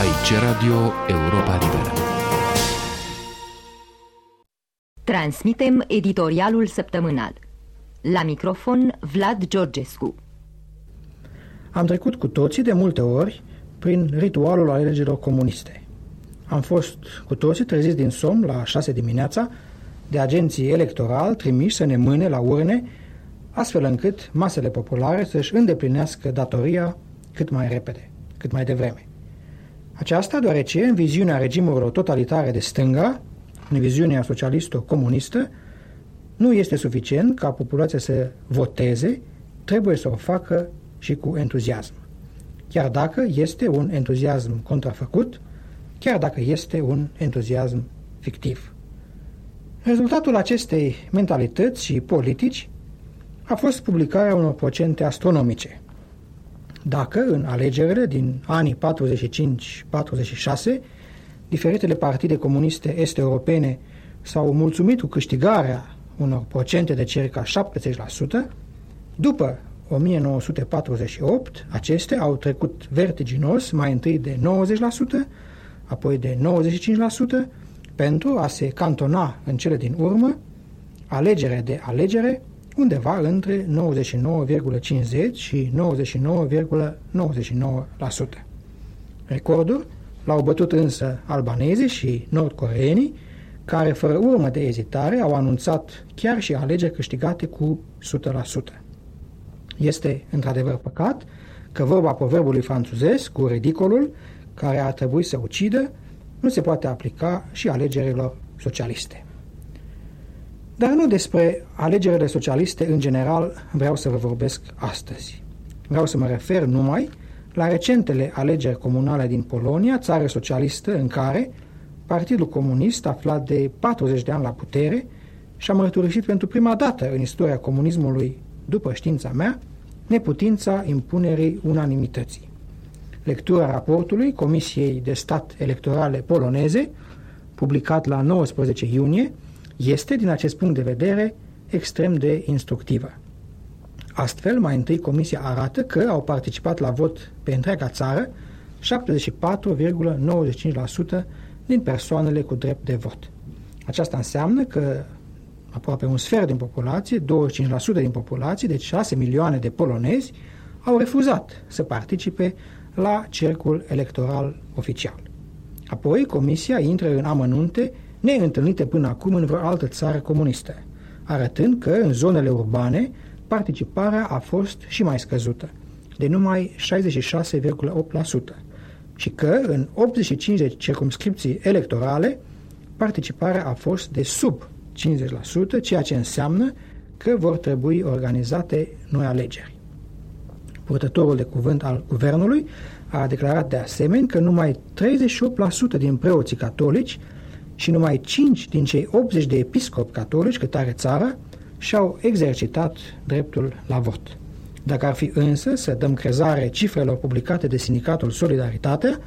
Aici Radio Europa Liberă. Transmitem editorialul săptămânal. La microfon Vlad Georgescu. Am trecut cu toții de multe ori prin ritualul alegerilor comuniste. Am fost cu toții treziți din somn la șase dimineața de agenții electorali trimiși să ne mâne la urne, astfel încât masele populare să-și îndeplinească datoria cât mai repede, cât mai devreme. Aceasta deoarece, în viziunea regimurilor totalitare de stânga, în viziunea socialisto-comunistă, nu este suficient ca populația să voteze, trebuie să o facă și cu entuziasm. Chiar dacă este un entuziasm contrafăcut, chiar dacă este un entuziasm fictiv. Rezultatul acestei mentalități și politici a fost publicarea unor procente astronomice. Dacă în alegerile din anii 45-46 diferitele partide comuniste est-europene s-au mulțumit cu câștigarea unor procente de circa 70%, după 1948 acestea au trecut vertiginos mai întâi de 90%, apoi de 95%, pentru a se cantona în cele din urmă, alegere de alegere, undeva între 99,50 și 99,99%. Recordul l-au bătut însă albanezii și nordcoreenii, care fără urmă de ezitare au anunțat chiar și alegeri câștigate cu 100%. Este într-adevăr păcat că vorba proverbului franțuzesc cu ridicolul care ar trebui să ucidă nu se poate aplica și alegerilor socialiste. Dar nu despre alegerile socialiste în general vreau să vă vorbesc astăzi. Vreau să mă refer numai la recentele alegeri comunale din Polonia, țară socialistă în care Partidul Comunist, aflat de 40 de ani la putere, și-a mărturisit pentru prima dată în istoria comunismului, după știința mea, neputința impunerii unanimității. Lectura raportului Comisiei de Stat Electorale Poloneze, publicat la 19 iunie, este, din acest punct de vedere, extrem de instructivă. Astfel, mai întâi, Comisia arată că au participat la vot pe întreaga țară 74,95% din persoanele cu drept de vot. Aceasta înseamnă că aproape un sfert din populație, 25% din populație, deci 6 milioane de polonezi, au refuzat să participe la cercul electoral oficial. Apoi, Comisia intră în amănunte neîntâlnite până acum în vreo altă țară comunistă, arătând că în zonele urbane participarea a fost și mai scăzută, de numai 66,8%, și că în 85 de circumscripții electorale participarea a fost de sub 50%, ceea ce înseamnă că vor trebui organizate noi alegeri. Purtătorul de cuvânt al guvernului a declarat de asemenea că numai 38% din preoții catolici și numai 5 din cei 80 de episcopi catolici cât are țara și-au exercitat dreptul la vot. Dacă ar fi însă să dăm crezare cifrelor publicate de sindicatul Solidaritatea,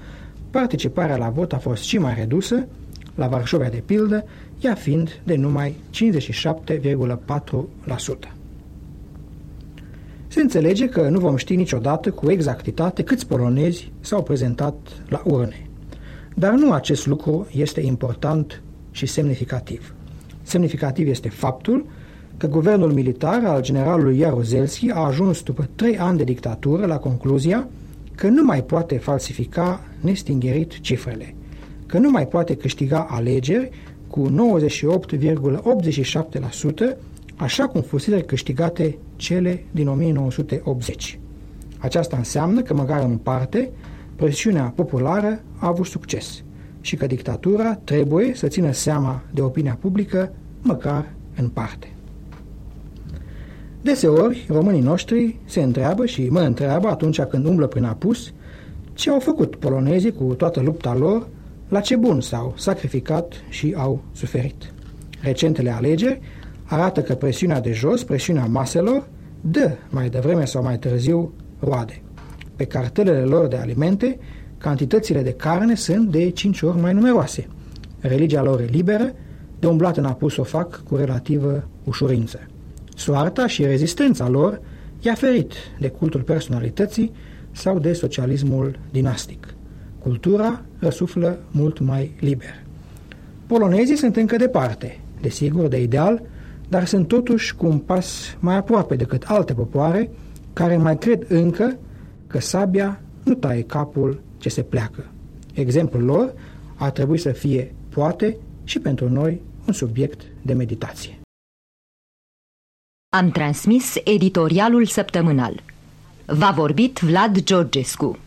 participarea la vot a fost și mai redusă, la Varșovia de pildă, ea fiind de numai 57,4%. Se înțelege că nu vom ști niciodată cu exactitate câți polonezi s-au prezentat la urne. Dar nu acest lucru este important și semnificativ. Semnificativ este faptul că guvernul militar al generalului Jaruzelski a ajuns după trei ani de dictatură la concluzia că nu mai poate falsifica nestingerit cifrele, că nu mai poate câștiga alegeri cu 98,87%, așa cum fusese câștigate cele din 1980. Aceasta înseamnă că, măcar în parte, presiunea populară a avut succes și că dictatura trebuie să țină seama de opinia publică, măcar în parte. Deseori, românii noștri se întreabă și mă întreabă atunci când umblă prin apus ce au făcut polonezii cu toată lupta lor, la ce bun s-au sacrificat și au suferit. Recentele alegeri arată că presiunea de jos, presiunea maselor, dă mai devreme sau mai târziu roade. Pe cartelele lor de alimente, cantitățile de carne sunt de 5 ori mai numeroase. Religia lor e liberă, de umblat în apus o fac cu relativă ușurință. Soarta și rezistența lor i-a ferit de cultul personalității sau de socialismul dinastic. Cultura răsuflă mult mai liber. Polonezii sunt încă departe, desigur, de ideal, dar sunt totuși cu un pas mai aproape decât alte popoare care mai cred încă că sabia nu taie capul ce se pleacă. Exemplul lor ar trebui să fie, poate, și pentru noi un subiect de meditație. Am transmis editorialul săptămânal. V-a vorbit Vlad Georgescu.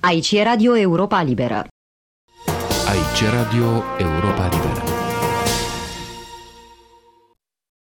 Aici e Radio Europa Liberă. Aici e Radio Europa Liberă.